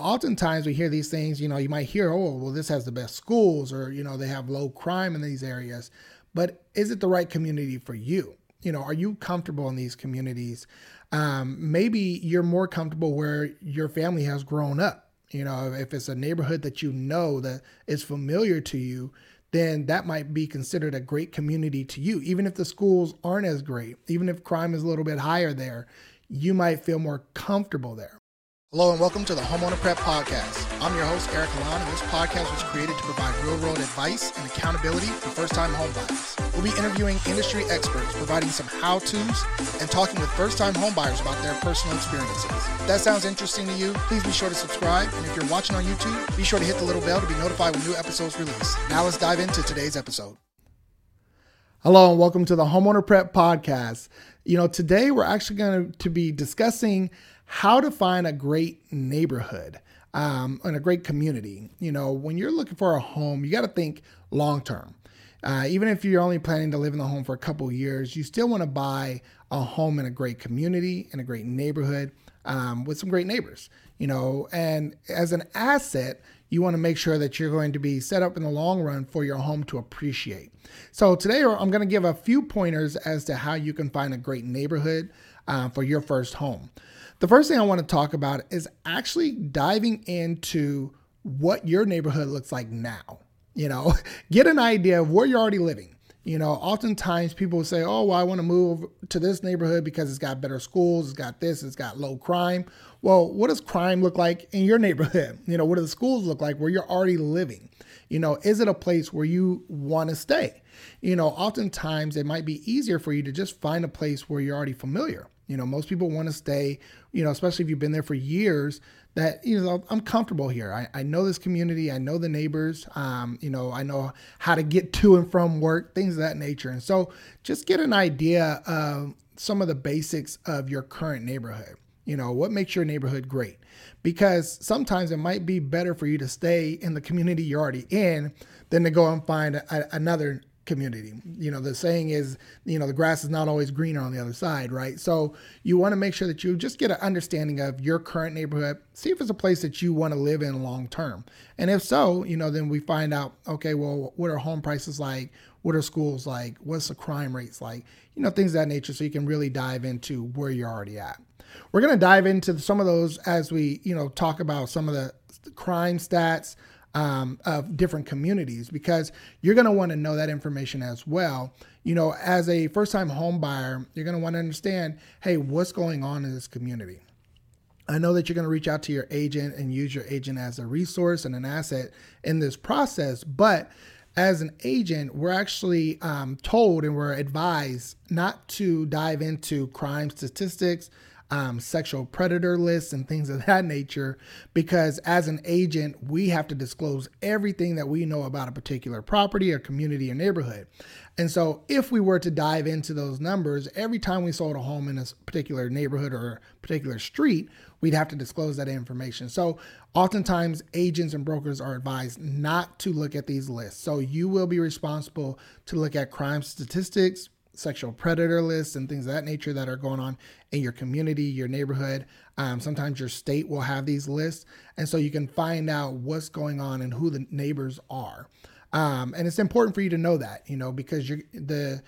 oftentimes we hear these things, you know, you might hear, oh, well, this has the best schools or, you know, they have low crime in these areas. But is it the right community for you? You know, are you comfortable in these communities? Um, maybe you're more comfortable where your family has grown up. You know, if it's a neighborhood that you know that is familiar to you, then that might be considered a great community to you. Even if the schools aren't as great, even if crime is a little bit higher there, you might feel more comfortable there. Hello and welcome to the Homeowner Prep Podcast. I'm your host, Eric Alon, and this podcast was created to provide real world advice and accountability for first time homebuyers. We'll be interviewing industry experts, providing some how to's, and talking with first time homebuyers about their personal experiences. If that sounds interesting to you, please be sure to subscribe. And if you're watching on YouTube, be sure to hit the little bell to be notified when new episodes release. Now let's dive into today's episode. Hello and welcome to the Homeowner Prep Podcast. You know, today we're actually going to be discussing how to find a great neighborhood um, and a great community. You know, when you're looking for a home, you got to think long term. Uh, even if you're only planning to live in the home for a couple years, you still want to buy a home in a great community, in a great neighborhood, um, with some great neighbors. You know, and as an asset, you want to make sure that you're going to be set up in the long run for your home to appreciate. So today, I'm going to give a few pointers as to how you can find a great neighborhood uh, for your first home. The first thing I want to talk about is actually diving into what your neighborhood looks like now. You know, get an idea of where you're already living. You know, oftentimes people say, oh, well, I want to move to this neighborhood because it's got better schools, it's got this, it's got low crime. Well, what does crime look like in your neighborhood? You know, what do the schools look like where you're already living? You know, is it a place where you want to stay? You know, oftentimes it might be easier for you to just find a place where you're already familiar. You know, most people want to stay, you know, especially if you've been there for years, that, you know, I'm comfortable here. I, I know this community. I know the neighbors. Um, you know, I know how to get to and from work, things of that nature. And so just get an idea of some of the basics of your current neighborhood. You know, what makes your neighborhood great? Because sometimes it might be better for you to stay in the community you're already in than to go and find a, another community. You know, the saying is, you know, the grass is not always greener on the other side, right? So you want to make sure that you just get an understanding of your current neighborhood, see if it's a place that you want to live in long term. And if so, you know, then we find out, okay, well, what are home prices like? What are schools like? What's the crime rates like? You know, things of that nature so you can really dive into where you're already at. We're going to dive into some of those as we, you know, talk about some of the crime stats, um, of different communities because you're going to want to know that information as well. You know, as a first time home buyer, you're going to want to understand hey, what's going on in this community? I know that you're going to reach out to your agent and use your agent as a resource and an asset in this process, but as an agent, we're actually um, told and we're advised not to dive into crime statistics, um, sexual predator lists and things of that nature because as an agent we have to disclose everything that we know about a particular property or community or neighborhood. And so if we were to dive into those numbers every time we sold a home in a particular neighborhood or a particular street we'd have to disclose that information. So oftentimes agents and brokers are advised not to look at these lists. So you will be responsible to look at crime statistics sexual predator lists and things of that nature that are going on in your community, your neighborhood. Um, sometimes your state will have these lists. And so you can find out what's going on and who the neighbors are. Um, and it's important for you to know that, you know, because you're, the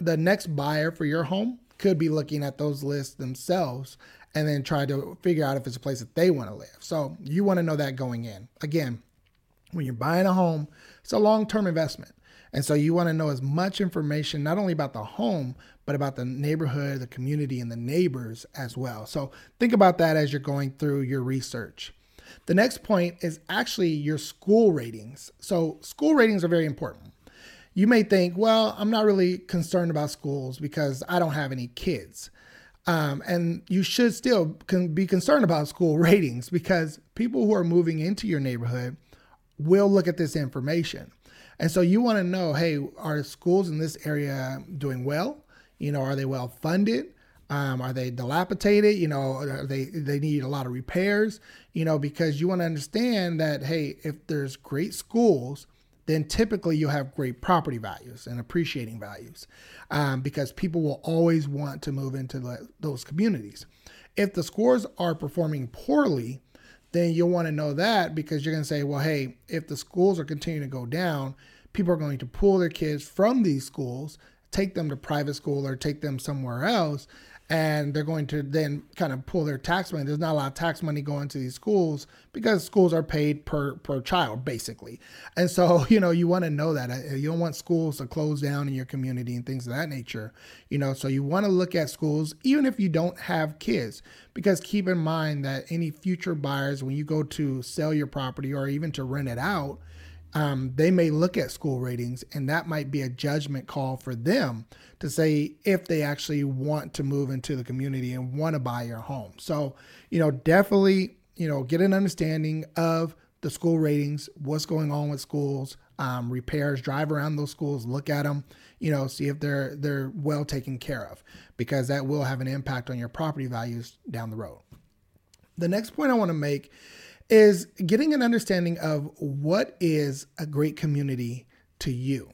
the next buyer for your home could be looking at those lists themselves and then try to figure out if it's a place that they want to live. So you want to know that going in. Again, when you're buying a home, it's a long term investment. And so you want to know as much information, not only about the home, but about the neighborhood, the community, and the neighbors as well. So think about that as you're going through your research. The next point is actually your school ratings. So school ratings are very important. You may think, well, I'm not really concerned about schools because I don't have any kids. Um, and you should still be concerned about school ratings because people who are moving into your neighborhood will look at this information. And so you want to know, hey, are schools in this area doing well? You know, are they well funded? Um, are they dilapidated? You know, they they need a lot of repairs. You know, because you want to understand that hey, if there's great schools, then typically you'll have great property values and appreciating values, um, because people will always want to move into the, those communities. If the scores are performing poorly, then you'll want to know that because you're going to say, well, hey, if the schools are continuing to go down, people are going to pull their kids from these schools, take them to private school or take them somewhere else and they're going to then kind of pull their tax money. There's not a lot of tax money going to these schools because schools are paid per per child basically. And so, you know, you want to know that uh, you don't want schools to close down in your community and things of that nature. You know, so you want to look at schools even if you don't have kids because keep in mind that any future buyers when you go to sell your property or even to rent it out, um, they may look at school ratings and that might be a judgment call for them to say if they actually want to move into the community and want to buy your home. So, you know, definitely, you know, get an understanding of the school ratings, what's going on with schools, um, repairs, drive around those schools, look at them, you know, see if they're they're well taken care of, because that will have an impact on your property values down the road. The next point I want to make is getting an understanding of what is a great community to you.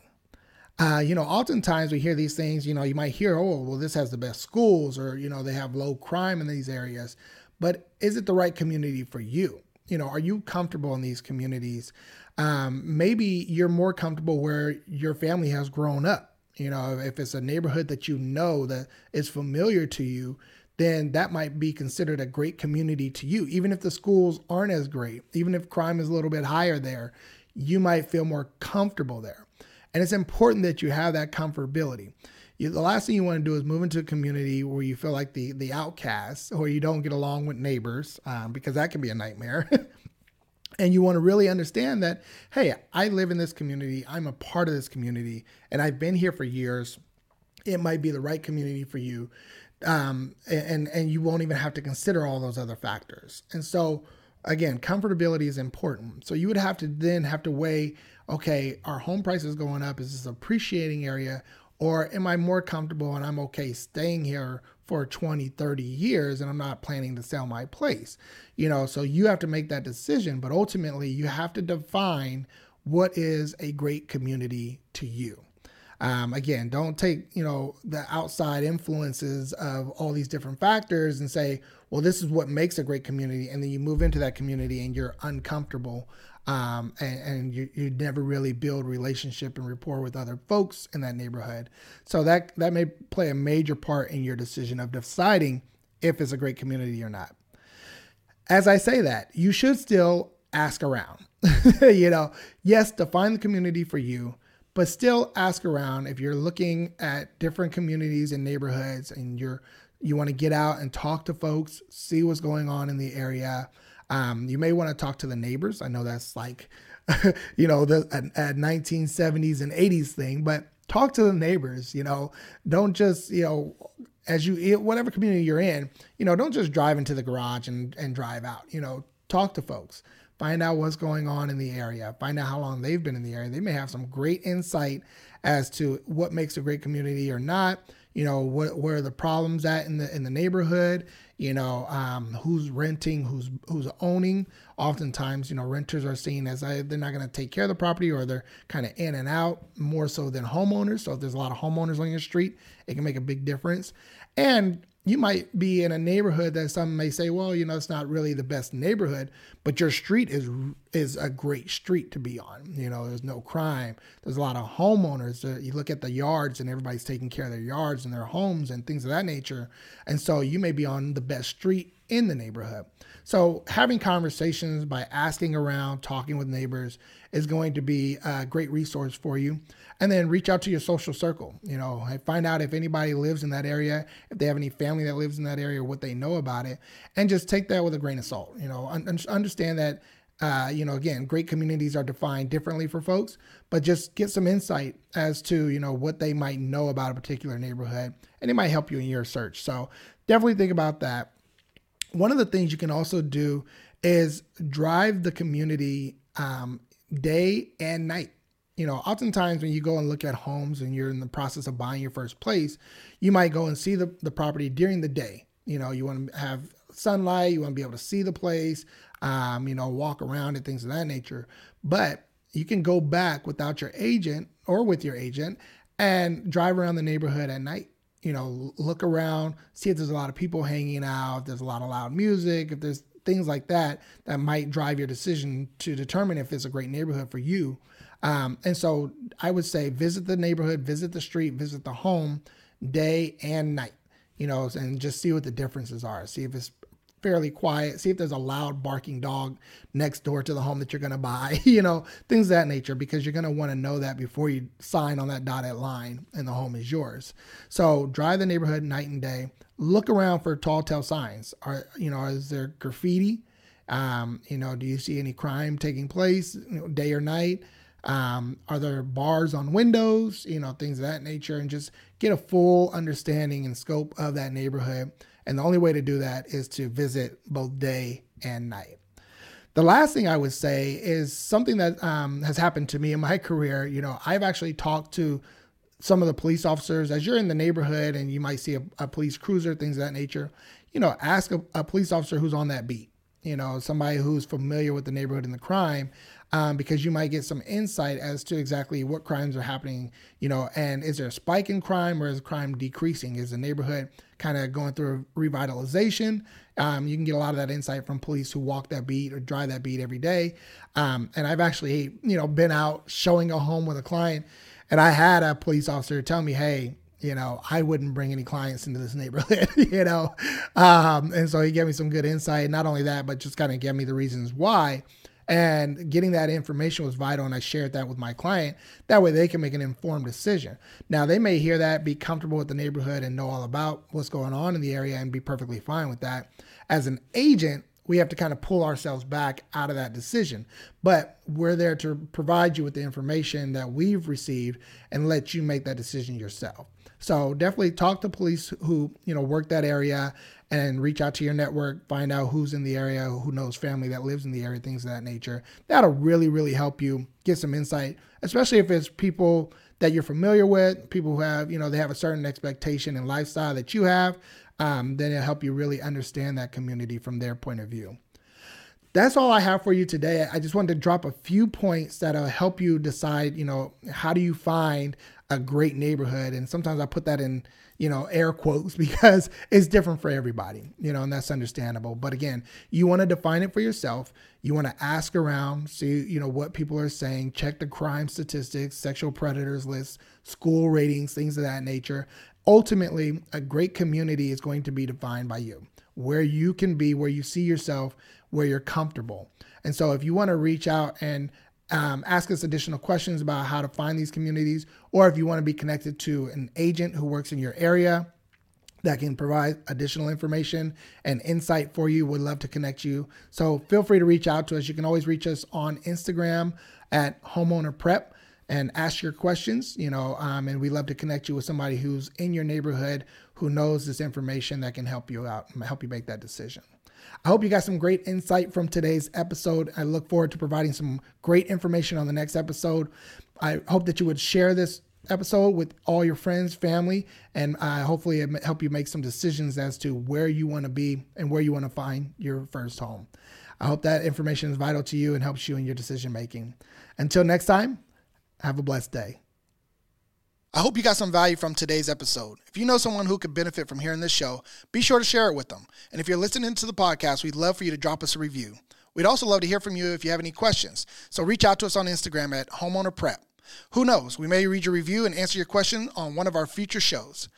Uh, you know, oftentimes we hear these things, you know, you might hear, oh, well, this has the best schools or, you know, they have low crime in these areas. But is it the right community for you? You know, are you comfortable in these communities? Um, maybe you're more comfortable where your family has grown up. You know, if it's a neighborhood that you know that is familiar to you, then that might be considered a great community to you. Even if the schools aren't as great, even if crime is a little bit higher there, you might feel more comfortable there. And it's important that you have that comfortability. You, the last thing you want to do is move into a community where you feel like the the outcast or you don't get along with neighbors um, because that can be a nightmare. and you want to really understand that hey i live in this community i'm a part of this community and i've been here for years it might be the right community for you um, and and you won't even have to consider all those other factors. And so again, comfortability is important. So you would have to then have to weigh, okay, our home prices going up? Is this appreciating area? Or am I more comfortable and I'm okay staying here for 20, 30 years and I'm not planning to sell my place? You know, so you have to make that decision, but ultimately you have to define what is a great community to you. Um, again, don't take you know the outside influences of all these different factors and say, well, this is what makes a great community, and then you move into that community and you're uncomfortable, um, and, and you, you never really build relationship and rapport with other folks in that neighborhood. So that that may play a major part in your decision of deciding if it's a great community or not. As I say that, you should still ask around. you know, yes, define the community for you but still ask around if you're looking at different communities and neighborhoods and you're you want to get out and talk to folks see what's going on in the area. Um, you may want to talk to the neighbors. I know that's like you know the a, a 1970s and 80s thing but talk to the neighbors you know? Don't just you know as you whatever community you're in you know don't just drive into the garage and and drive out you know talk to folks find out what's going on in the area, find out how long they've been in the area. They may have some great insight as to what makes a great community or not. You know, what where are the problems at in the in the neighborhood? You know, um, who's renting, who's who's owning. Oftentimes, you know, renters are seen as uh, they're not going to take care of the property or they're kind of in and out more so than homeowners. So if there's a lot of homeowners on your street, it can make a big difference. And you might be in a neighborhood that some may say, well, you know, it's not really the best neighborhood, but your street is is a great street to be on. You know, there's no crime. There's a lot of homeowners. Uh, you look at the yards, and everybody's taking care of their yards and their homes and things of that nature. And so you may be on the best street in the neighborhood. So having conversations by asking around, talking with neighbors is going to be a great resource for you and then reach out to your social circle. You know, find out if anybody lives in that area, if they have any family that lives in that area, what they know about it, and just take that with a grain of salt. You know, un- understand that. Uh, you know, again, great communities are defined differently for folks, but just get some insight as to you know what they might know about a particular neighborhood, and it might help you in your search. So definitely think about that. One of the things you can also do is drive the community um, day and night you know, oftentimes when you go and look at homes and you're in the process of buying your first place, you might go and see the, the property during the day. You know, you want to have sunlight, you want to be able to see the place, um, you know, walk around and things of that nature. But you can go back without your agent or with your agent and drive around the neighborhood at night. You know, look around, see if there's a lot of people hanging out, if there's a lot of loud music, if there's things like that that might drive your decision to determine if it's a great neighborhood for you. Um, and so I would say visit the neighborhood, visit the street, visit the home day and night, you know, and just see what the differences are. See if it's fairly quiet. See if there's a loud barking dog next door to the home that you're going to buy, you know, things of that nature, because you're going to want to know that before you sign on that dotted line and the home is yours. So drive the neighborhood night and day. Look around for tall tale signs. Are, you know, is there graffiti? Um, you know, do you see any crime taking place you know, day or night? Um, are there bars on windows? You know, things of that nature, and just get a full understanding and scope of that neighborhood and the only way to do that is to visit both day and night. The last thing I would say is something that um, has happened to me in my career. You know, I've actually talked to some of the police officers as you're in the neighborhood and you might see a, a police cruiser, things of that nature. You know, ask a, a police officer who's on that beat you know, somebody who's familiar with the neighborhood and the crime, um, because you might get some insight as to exactly what crimes are happening, you know, and is there a spike in crime or is crime decreasing? Is the neighborhood kind of going through revitalization? Um, you can get a lot of that insight from police who walk that beat or drive that beat every day. Um, and I've actually, you know, been out showing a home with a client, and I had a police officer tell me, hey, you know, I wouldn't bring any clients into this neighborhood, you know. Um, and so he gave me some good insight. Not only that, but just kind of gave me the reasons why. And getting that information was vital. And I shared that with my client. That way they can make an informed decision. Now, they may hear that, be comfortable with the neighborhood, and know all about what's going on in the area and be perfectly fine with that. As an agent, we have to kind of pull ourselves back out of that decision. But we're there to provide you with the information that we've received and let you make that decision yourself. So definitely talk to police who, you know, work that area and reach out to your network, find out who's in the area, who knows family that lives in the area, things of that nature. That'll really, really help you get some insight, especially if it's people that you're familiar with, people who have, you know, they have a certain expectation and lifestyle that you have. Um, then it'll help you really understand that community from their point of view that's all I have for you today. I just wanted to drop a few points that'll help you decide, you know, how do you find a great neighborhood? And sometimes I put that in, you know, air quotes because it's different for everybody, you know, and that's understandable. But again, you want to define it for yourself. You want to ask around, see, you know, what people are saying, check the crime statistics, sexual predators lists, school ratings, things of that nature. Ultimately, a great community is going to be defined by you, where you can be, where you see yourself where you're comfortable. And so if you want to reach out and um, ask us additional questions about how to find these communities, or if you want to be connected to an agent who works in your area that can provide additional information and insight for you, we'd love to connect you. So feel free to reach out to us. You can always reach us on Instagram at homeowner prep and ask your questions, you know, um, and we love to connect you with somebody who's in your neighborhood who knows this information that can help you out and help you make that decision. I hope you got some great insight from today's episode. I look forward to providing some great information on the next episode. I hope that you would share this episode with all your friends, family, and uh, hopefully it help you make some decisions as to where you want to be and where you want to find your first home. I hope that information is vital to you and helps you in your decision making. Until next time, have a blessed day. I hope you got some value from today's episode. If you know someone who could benefit from hearing this show, be sure to share it with them. And if you're listening to the podcast, we'd love for you to drop us a review. We'd also love to hear from you if you have any questions. So reach out to us on Instagram at homeowner prep. Who knows? We may read your review and answer your question on one of our future shows.